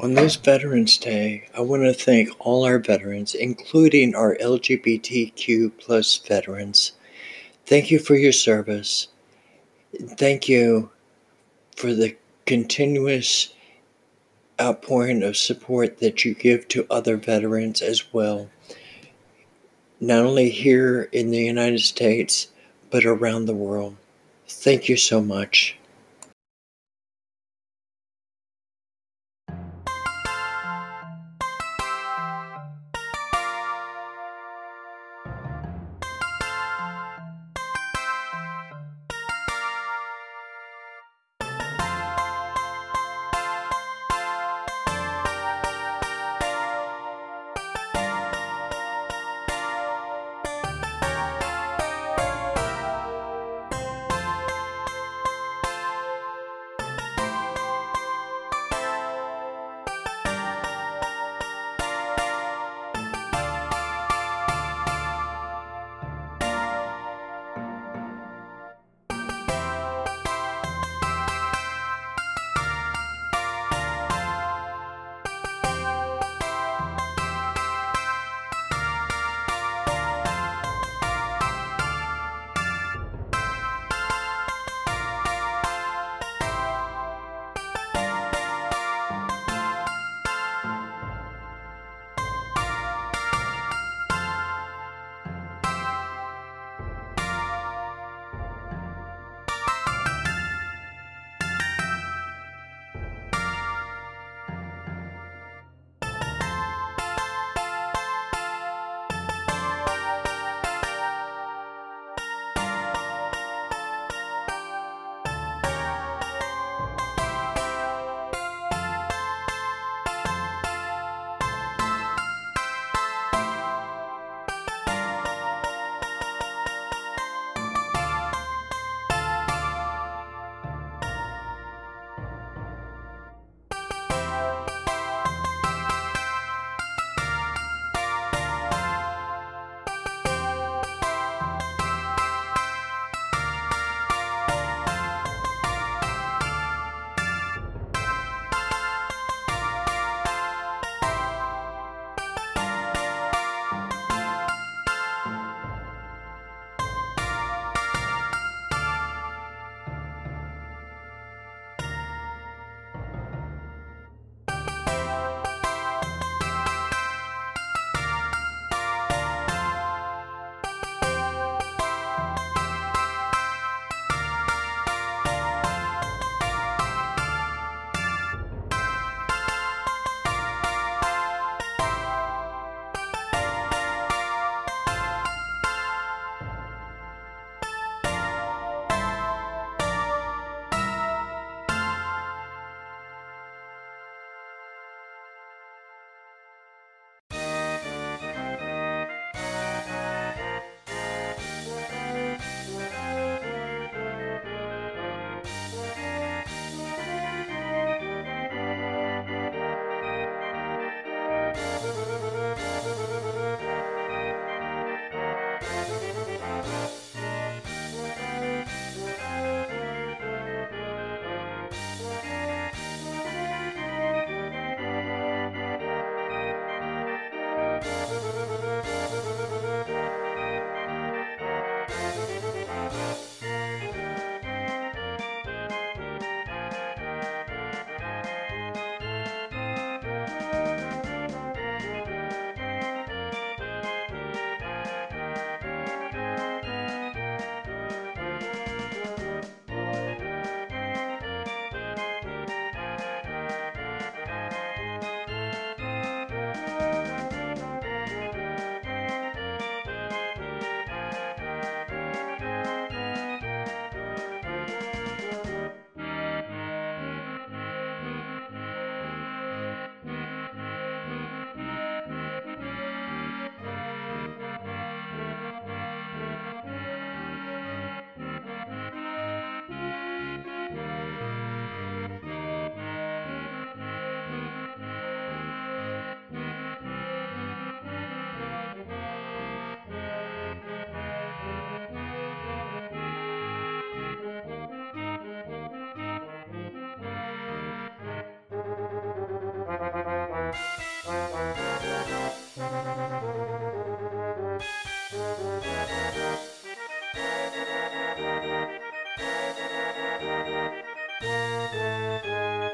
On this Veterans Day, I want to thank all our veterans, including our LGBTQ plus veterans. Thank you for your service. Thank you for the continuous outpouring of support that you give to other veterans as well, not only here in the United States, but around the world. Thank you so much. Bye.